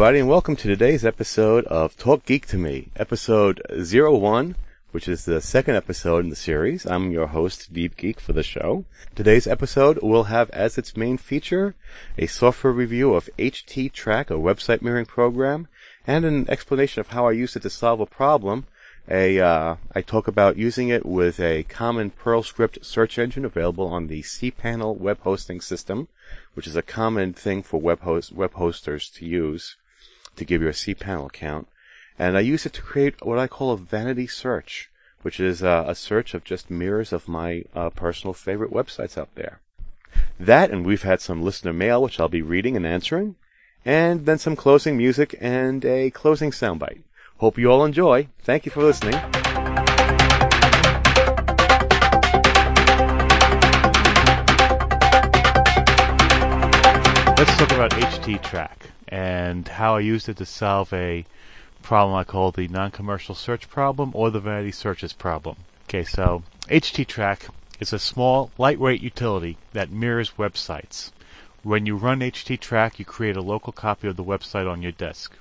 everybody, and welcome to today's episode of Talk Geek to Me, episode 01, which is the second episode in the series. I'm your host, Deep Geek, for the show. Today's episode will have as its main feature a software review of HTTrack, a website mirroring program, and an explanation of how I used it to solve a problem. A, uh, I talk about using it with a common Perl script search engine available on the cPanel web hosting system, which is a common thing for web host, web hosters to use to give you a cPanel account. And I use it to create what I call a vanity search, which is uh, a search of just mirrors of my uh, personal favorite websites out there. That, and we've had some listener mail, which I'll be reading and answering, and then some closing music and a closing soundbite. Hope you all enjoy. Thank you for listening. Let's talk about HTTrack and how I used it to solve a problem I call the non-commercial search problem or the vanity searches problem. Okay, so HTTrack is a small, lightweight utility that mirrors websites. When you run HTTrack, you create a local copy of the website on your disk.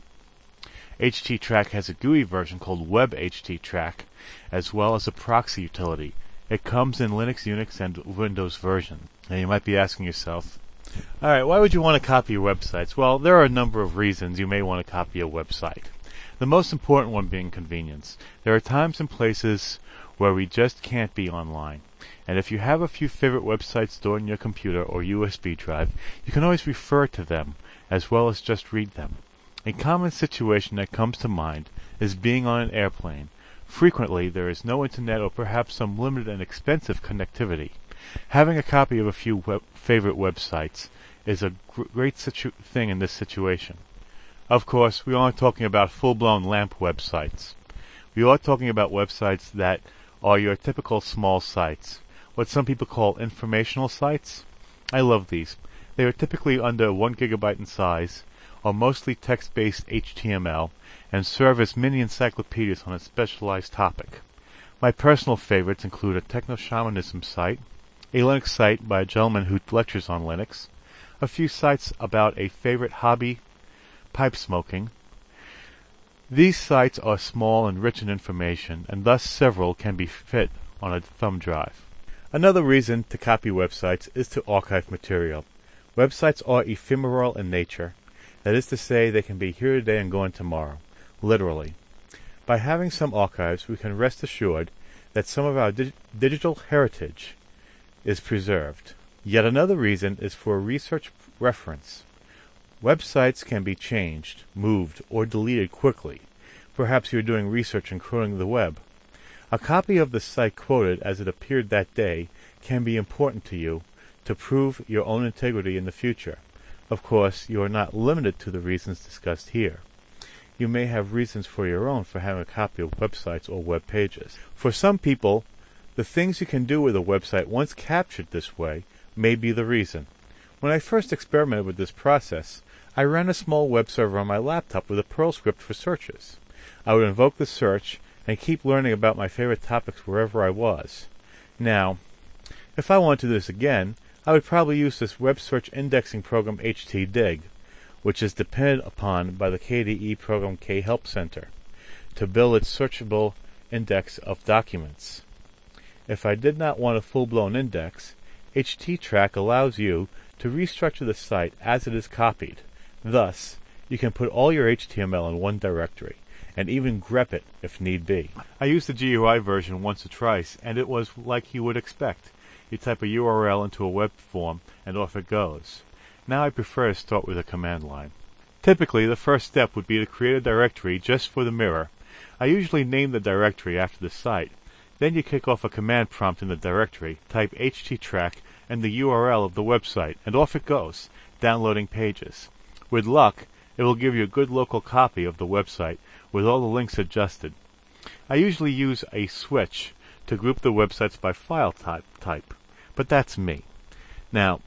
HTTrack has a GUI version called Web Track, as well as a proxy utility. It comes in Linux, Unix, and Windows version. Now you might be asking yourself, all right, why would you want to copy your websites? Well, there are a number of reasons you may want to copy a website. The most important one being convenience. There are times and places where we just can't be online. And if you have a few favorite websites stored in your computer or USB drive, you can always refer to them as well as just read them. A common situation that comes to mind is being on an airplane. Frequently, there is no internet or perhaps some limited and expensive connectivity. Having a copy of a few web favorite websites is a gr- great thing in this situation. Of course, we aren't talking about full-blown LAMP websites. We are talking about websites that are your typical small sites, what some people call informational sites. I love these. They are typically under 1 gigabyte in size, are mostly text-based HTML, and serve as mini encyclopedias on a specialized topic. My personal favorites include a techno-shamanism site, a Linux site by a gentleman who lectures on Linux, a few sites about a favorite hobby, pipe smoking. These sites are small and rich in information, and thus several can be fit on a thumb drive. Another reason to copy websites is to archive material. Websites are ephemeral in nature. That is to say, they can be here today and gone tomorrow, literally. By having some archives, we can rest assured that some of our dig- digital heritage is preserved. Yet another reason is for research reference. Websites can be changed, moved, or deleted quickly. Perhaps you're doing research and crawling the web. A copy of the site quoted as it appeared that day can be important to you to prove your own integrity in the future. Of course, you are not limited to the reasons discussed here. You may have reasons for your own for having a copy of websites or web pages. For some people, the things you can do with a website once captured this way may be the reason. When I first experimented with this process, I ran a small web server on my laptop with a Perl script for searches. I would invoke the search and keep learning about my favorite topics wherever I was. Now, if I wanted to do this again, I would probably use this web search indexing program HTDig, which is depended upon by the KDE program KHelpCenter, to build its searchable index of documents. If I did not want a full-blown index, HTTrack allows you to restructure the site as it is copied. Thus, you can put all your HTML in one directory, and even grep it if need be. I used the GUI version once or twice, and it was like you would expect. You type a URL into a web form, and off it goes. Now I prefer to start with a command line. Typically, the first step would be to create a directory just for the mirror. I usually name the directory after the site, then you kick off a command prompt in the directory, type httrack and the URL of the website, and off it goes, downloading pages. With luck, it will give you a good local copy of the website with all the links adjusted. I usually use a switch to group the websites by file type, type, but that's me. Now,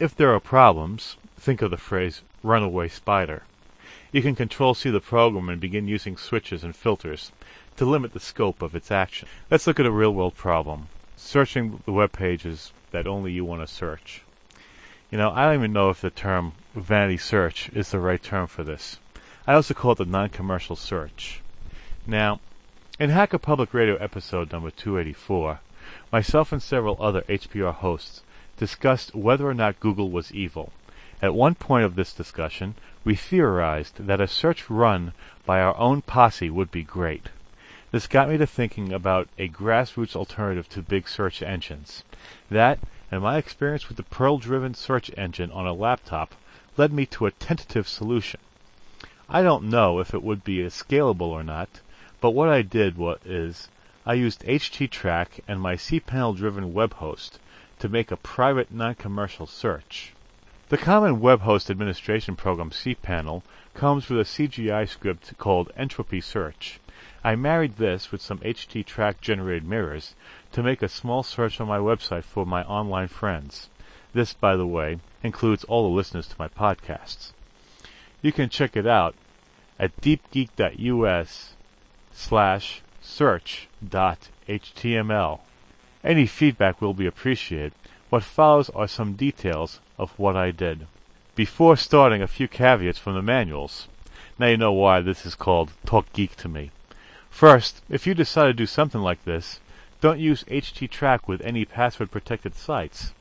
if there are problems, think of the phrase runaway spider. You can control C the program and begin using switches and filters to limit the scope of its action. Let's look at a real-world problem. Searching the web pages that only you want to search. You know, I don't even know if the term vanity search is the right term for this. I also call it the non-commercial search. Now, in Hacker Public Radio episode number 284, myself and several other HPR hosts discussed whether or not Google was evil. At one point of this discussion, we theorized that a search run by our own posse would be great. This got me to thinking about a grassroots alternative to big search engines. That, and my experience with the Perl-driven search engine on a laptop, led me to a tentative solution. I don't know if it would be scalable or not, but what I did was is I used HTTrack and my cPanel-driven web host to make a private non-commercial search. The common web host administration program cPanel comes with a CGI script called Entropy Search. I married this with some HTTrack generated mirrors to make a small search on my website for my online friends. This, by the way, includes all the listeners to my podcasts. You can check it out at deepgeek.us slash search dot html. Any feedback will be appreciated. What follows are some details of what I did. Before starting, a few caveats from the manuals. Now you know why this is called Talk Geek to me. First, if you decide to do something like this, don't use HTTrack with any password protected sites.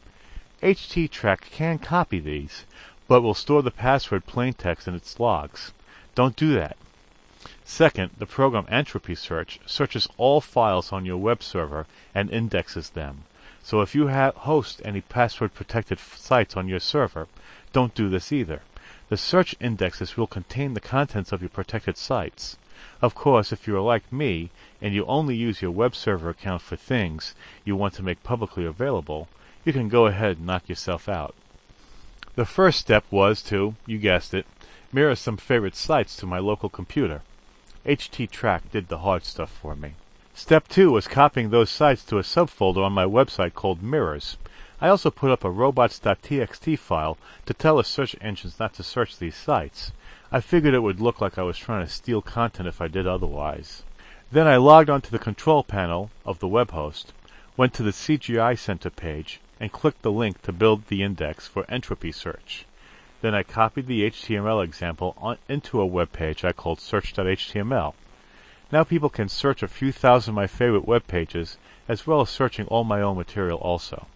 HTTrack can copy these, but will store the password plaintext in its logs. Don't do that. Second, the program Entropy Search searches all files on your web server and indexes them. So if you host any password protected sites on your server, don't do this either. The search indexes will contain the contents of your protected sites. Of course, if you are like me, and you only use your web server account for things you want to make publicly available, you can go ahead and knock yourself out. The first step was to, you guessed it, mirror some favorite sites to my local computer. HTTrack did the hard stuff for me. Step two was copying those sites to a subfolder on my website called Mirrors. I also put up a robots.txt file to tell the search engines not to search these sites. I figured it would look like I was trying to steal content if I did otherwise. Then I logged onto the control panel of the web host, went to the CGI Center page, and clicked the link to build the index for entropy search. Then I copied the HTML example on, into a web page I called search.html. Now people can search a few thousand of my favorite web pages, as well as searching all my own material also.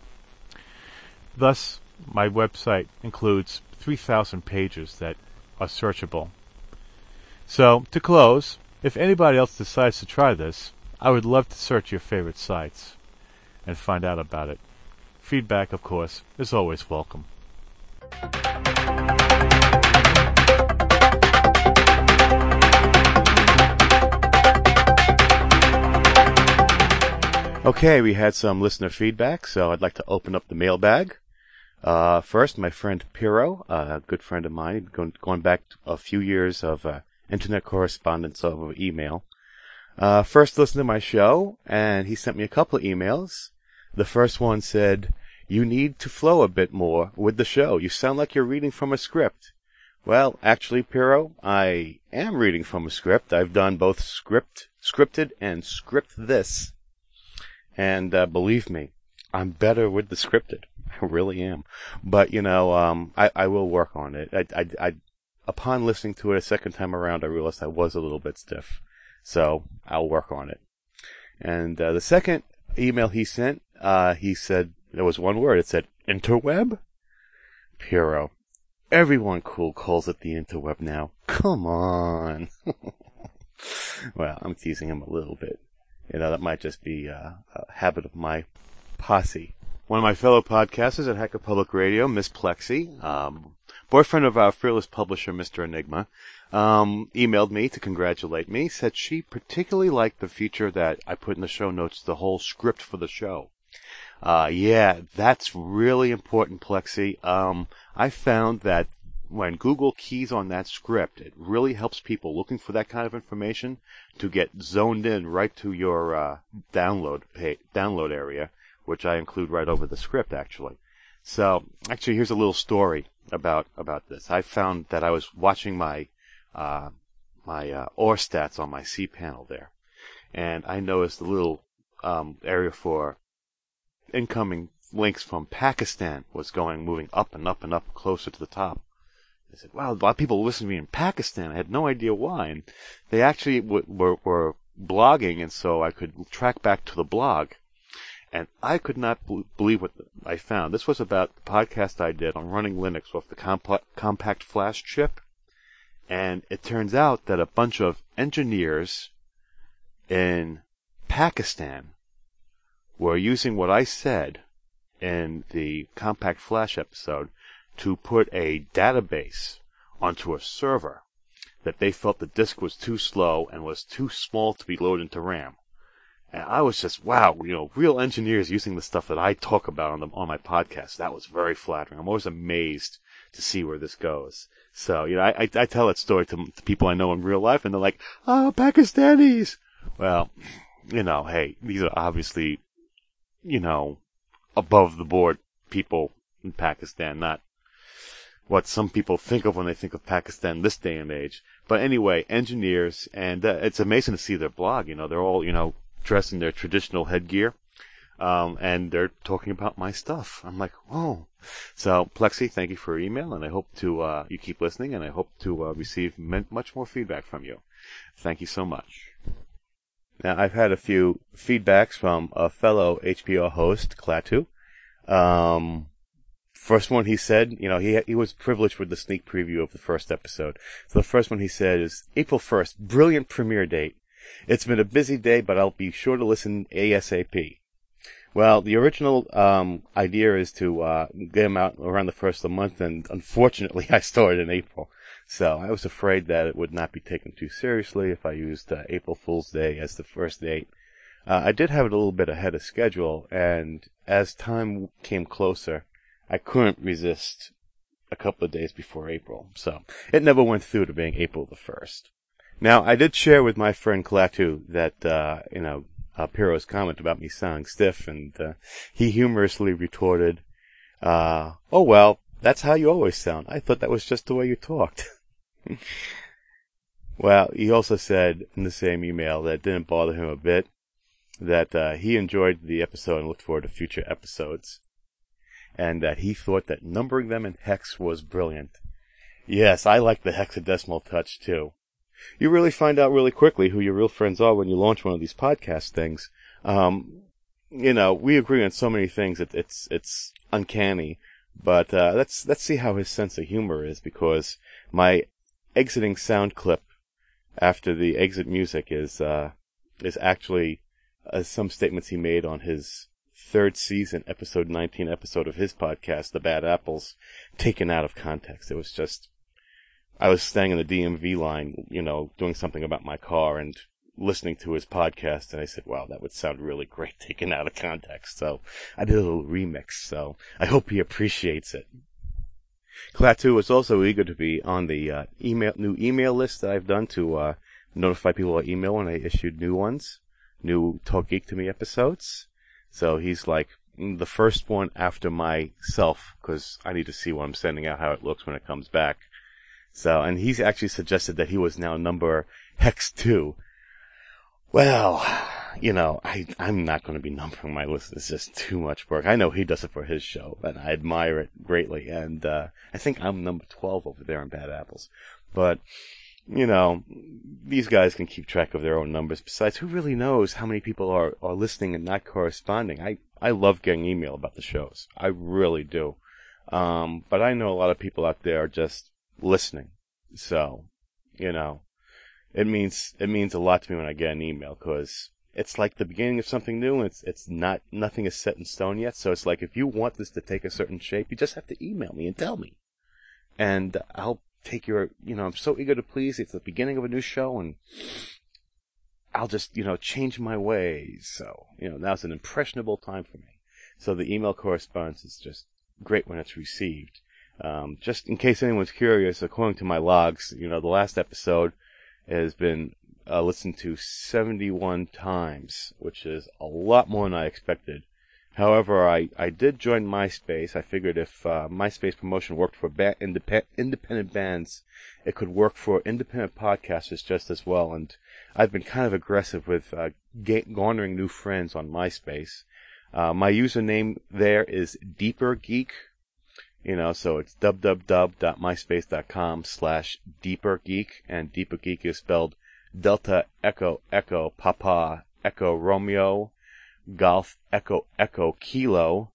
Thus, my website includes 3,000 pages that are searchable. So, to close, if anybody else decides to try this, I would love to search your favorite sites and find out about it. Feedback, of course, is always welcome. Okay, we had some listener feedback, so I'd like to open up the mailbag. Uh, first, my friend Piro, a good friend of mine, going, going back a few years of uh, internet correspondence over email. Uh, first listened to my show, and he sent me a couple of emails. The first one said, You need to flow a bit more with the show. You sound like you're reading from a script. Well, actually, Piro, I am reading from a script. I've done both script, scripted and script this. And uh, believe me, I'm better with the scripted. I really am. But you know, um, I, I will work on it. I, I, I, upon listening to it a second time around, I realized I was a little bit stiff. So I'll work on it. And uh, the second email he sent, uh, he said there was one word. It said interweb. Piro. Everyone cool calls it the interweb now. Come on. well, I'm teasing him a little bit. You know, that might just be uh, a habit of my posse. One of my fellow podcasters at Hacker Public Radio, Miss Plexi, um, boyfriend of our fearless publisher, Mr. Enigma, um, emailed me to congratulate me, said she particularly liked the feature that I put in the show notes, the whole script for the show. Uh, yeah, that's really important, Plexi. Um, I found that when Google keys on that script, it really helps people looking for that kind of information to get zoned in right to your uh, download pay, download area which I include right over the script actually. So actually, here's a little story about about this. I found that I was watching my uh, my uh, AWStats on my cPanel there, and I noticed a little um, area for incoming links from Pakistan was going moving up and up and up closer to the top. I said, wow, a lot of people listen to me in Pakistan. I had no idea why. And they actually w- were, were blogging, and so I could track back to the blog. And I could not believe what I found. This was about the podcast I did on running Linux off the comp- compact flash chip. And it turns out that a bunch of engineers in Pakistan were using what I said in the compact flash episode to put a database onto a server that they felt the disk was too slow and was too small to be loaded into RAM. And I was just, wow, you know, real engineers using the stuff that I talk about on the, on my podcast. That was very flattering. I'm always amazed to see where this goes. So, you know, I, I, I tell that story to, to people I know in real life and they're like, oh, Pakistanis. Well, you know, hey, these are obviously, you know, above the board people in Pakistan, not what some people think of when they think of Pakistan this day and age. But anyway, engineers, and uh, it's amazing to see their blog. You know, they're all, you know, dressed in their traditional headgear. Um, and they're talking about my stuff. I'm like, oh. So, Plexi, thank you for your email, and I hope to, uh, you keep listening, and I hope to, uh, receive much more feedback from you. Thank you so much. Now, I've had a few feedbacks from a fellow HPR host, Klaatu. Um, first one he said, you know, he he was privileged with the sneak preview of the first episode. So the first one he said is April 1st, brilliant premiere date. It's been a busy day, but I'll be sure to listen ASAP. Well, the original um, idea is to uh, get them out around the first of the month, and unfortunately, I started in April. So I was afraid that it would not be taken too seriously if I used uh, April Fool's Day as the first date. Uh, I did have it a little bit ahead of schedule, and as time came closer, I couldn't resist a couple of days before April. So it never went through to being April the 1st. Now, I did share with my friend Klaatu that, uh, you know, uh, Piro's comment about me sounding stiff, and uh, he humorously retorted, uh, oh well, that's how you always sound. I thought that was just the way you talked. well, he also said in the same email that it didn't bother him a bit, that uh, he enjoyed the episode and looked forward to future episodes, and that he thought that numbering them in hex was brilliant. Yes, I like the hexadecimal touch too. You really find out really quickly who your real friends are when you launch one of these podcast things. Um, you know, we agree on so many things. It, it's it's uncanny, but uh, let's let's see how his sense of humor is because my exiting sound clip after the exit music is uh, is actually uh, some statements he made on his third season, episode 19 episode of his podcast, The Bad Apples, taken out of context. It was just, I was staying in the DMV line, you know, doing something about my car and listening to his podcast and I said, wow, that would sound really great taken out of context. So I did a little remix. So I hope he appreciates it. Klaatu was also eager to be on the uh, email new email list that I've done to uh, notify people by email when I issued new ones, new Talk Geek to Me episodes. So he's like the first one after myself because I need to see what I'm sending out, how it looks when it comes back. So, and he's actually suggested that he was now number hex two. Well, you know, I, I'm not going to be numbering my list. It's just too much work. I know he does it for his show, and I admire it greatly. And, uh, I think I'm number 12 over there in Bad Apples. But, you know, these guys can keep track of their own numbers. Besides, who really knows how many people are, are listening and not corresponding? I, I love getting email about the shows. I really do. Um, but I know a lot of people out there are just listening. So, you know, it means, it means a lot to me when I get an email because it's like the beginning of something new. It's, it's not, nothing is set in stone yet. So it's like if you want this to take a certain shape, you just have to email me and tell me. And I'll take your, you know, I'm so eager to please. It's the beginning of a new show and I'll just, you know, change my ways. So, you know, now's an impressionable time for me. So the email correspondence is just great when it's received. Um, just in case anyone's curious, according to my logs, you know, the last episode has been uh, listened to 71 times, which is a lot more than I expected. However, I, I did join MySpace. I figured if uh, MySpace promotion worked for ba- indep- independent bands, it could work for independent podcasters just as well. And I've been kind of aggressive with uh, ga- garnering new friends on MySpace. Uh, my username there is Deeper Geek. You know, so it's www.myspace.com slash deepergeek, and deepergeek is spelled Delta Echo Echo Papa Echo Romeo Golf Echo Echo Kilo.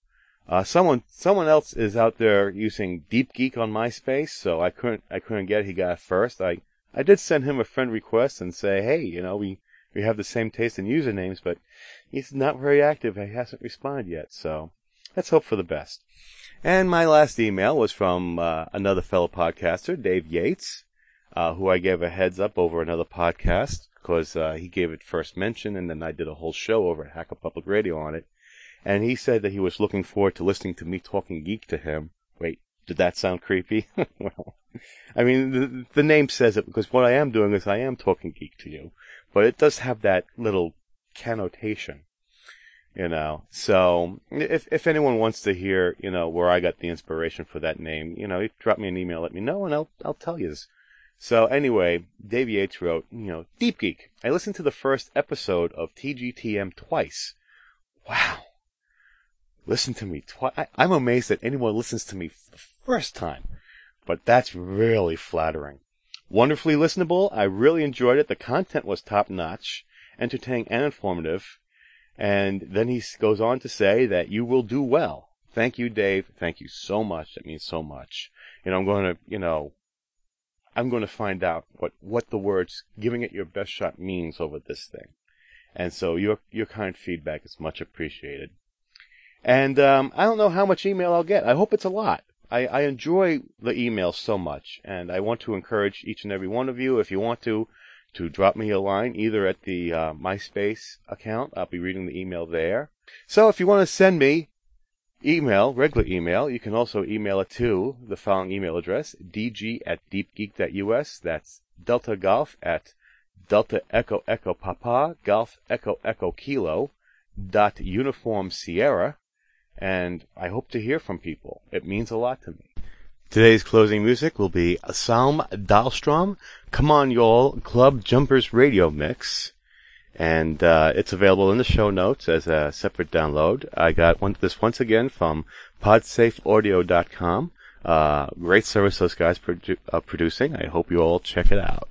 Uh, someone someone else is out there using Deep Geek on MySpace, so I couldn't I couldn't get it. He got it first. I I did send him a friend request and say, hey, you know, we we have the same taste in usernames, but he's not very active. He hasn't responded yet, so let's hope for the best. And my last email was from uh, another fellow podcaster, Dave Yates, uh, who I gave a heads up over another podcast because uh, he gave it first mention, and then I did a whole show over at Hacker Public Radio on it. And he said that he was looking forward to listening to me talking geek to him. Wait, did that sound creepy? well, I mean, the, the name says it because what I am doing is I am talking geek to you, but it does have that little connotation you know. So if if anyone wants to hear, you know, where I got the inspiration for that name, you know, drop me an email, let me know, and I'll I'll tell you. So anyway, Dave Yates wrote, you know, Deep Geek. I listened to the first episode of TGTM twice. Wow. Listen to me twice. I'm amazed that anyone listens to me for the first time, but that's really flattering. Wonderfully listenable. I really enjoyed it. The content was top notch, entertaining and informative. And then he goes on to say that you will do well. Thank you, Dave. Thank you so much. That means so much. You know, I'm going to, you know, I'm going to find out what, what the words giving it your best shot means over this thing. And so your, your kind feedback is much appreciated. And, um, I don't know how much email I'll get. I hope it's a lot. I, I enjoy the emails so much and I want to encourage each and every one of you, if you want to, to drop me a line either at the uh, MySpace account. I'll be reading the email there. So if you want to send me email, regular email, you can also email it to the following email address, dg at deepgeek.us. That's Delta Golf at Delta Echo Echo Papa Golf Echo Echo Kilo dot Uniform Sierra. And I hope to hear from people. It means a lot to me. Today's closing music will be Salme Dahlstrom, Come On Y'all Club Jumpers Radio Mix. And uh, it's available in the show notes as a separate download. I got one, this once again from podsafeaudio.com. Uh, great service those guys produ- uh, producing. I hope you all check it out.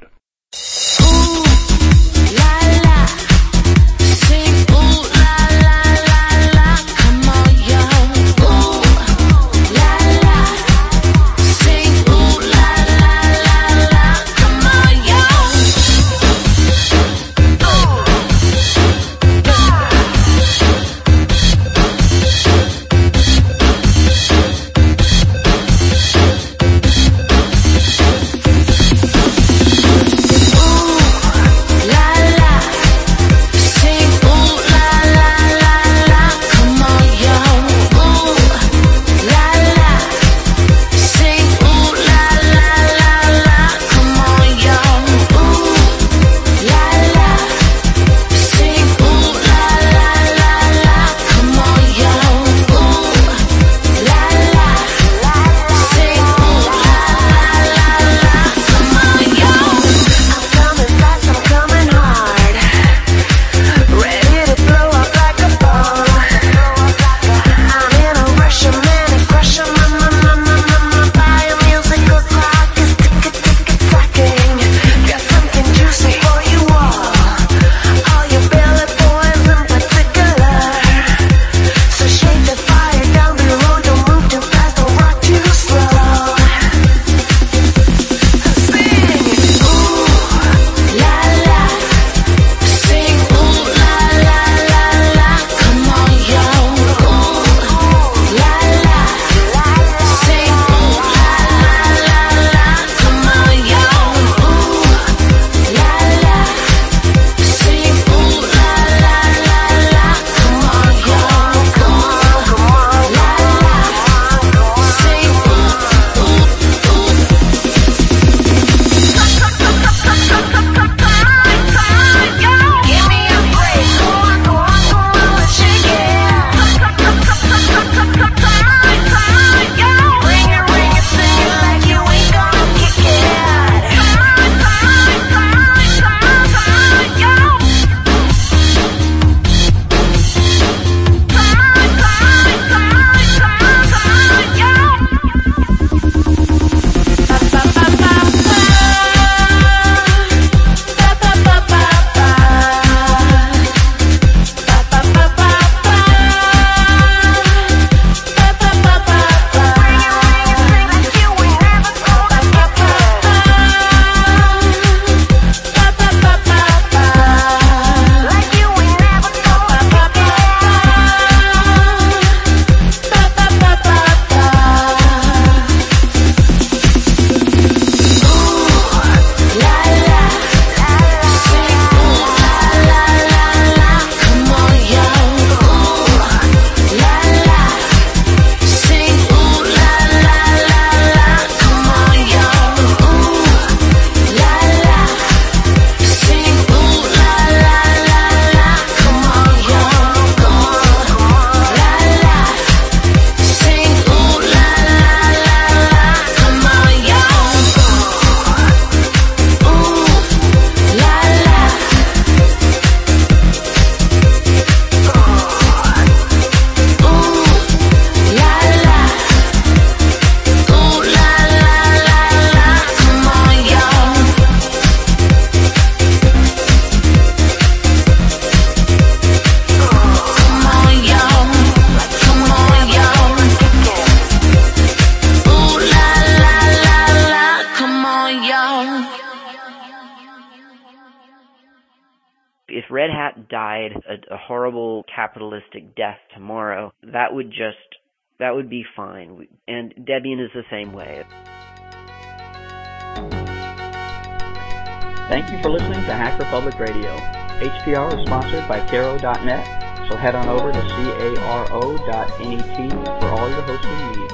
Red Hat died a, a horrible capitalistic death tomorrow, that would just that would be fine. And Debian is the same way. Thank you for listening to Hacker Public Radio. HPR is sponsored by Caro.net, so head on over to caro.net for all your hosting needs.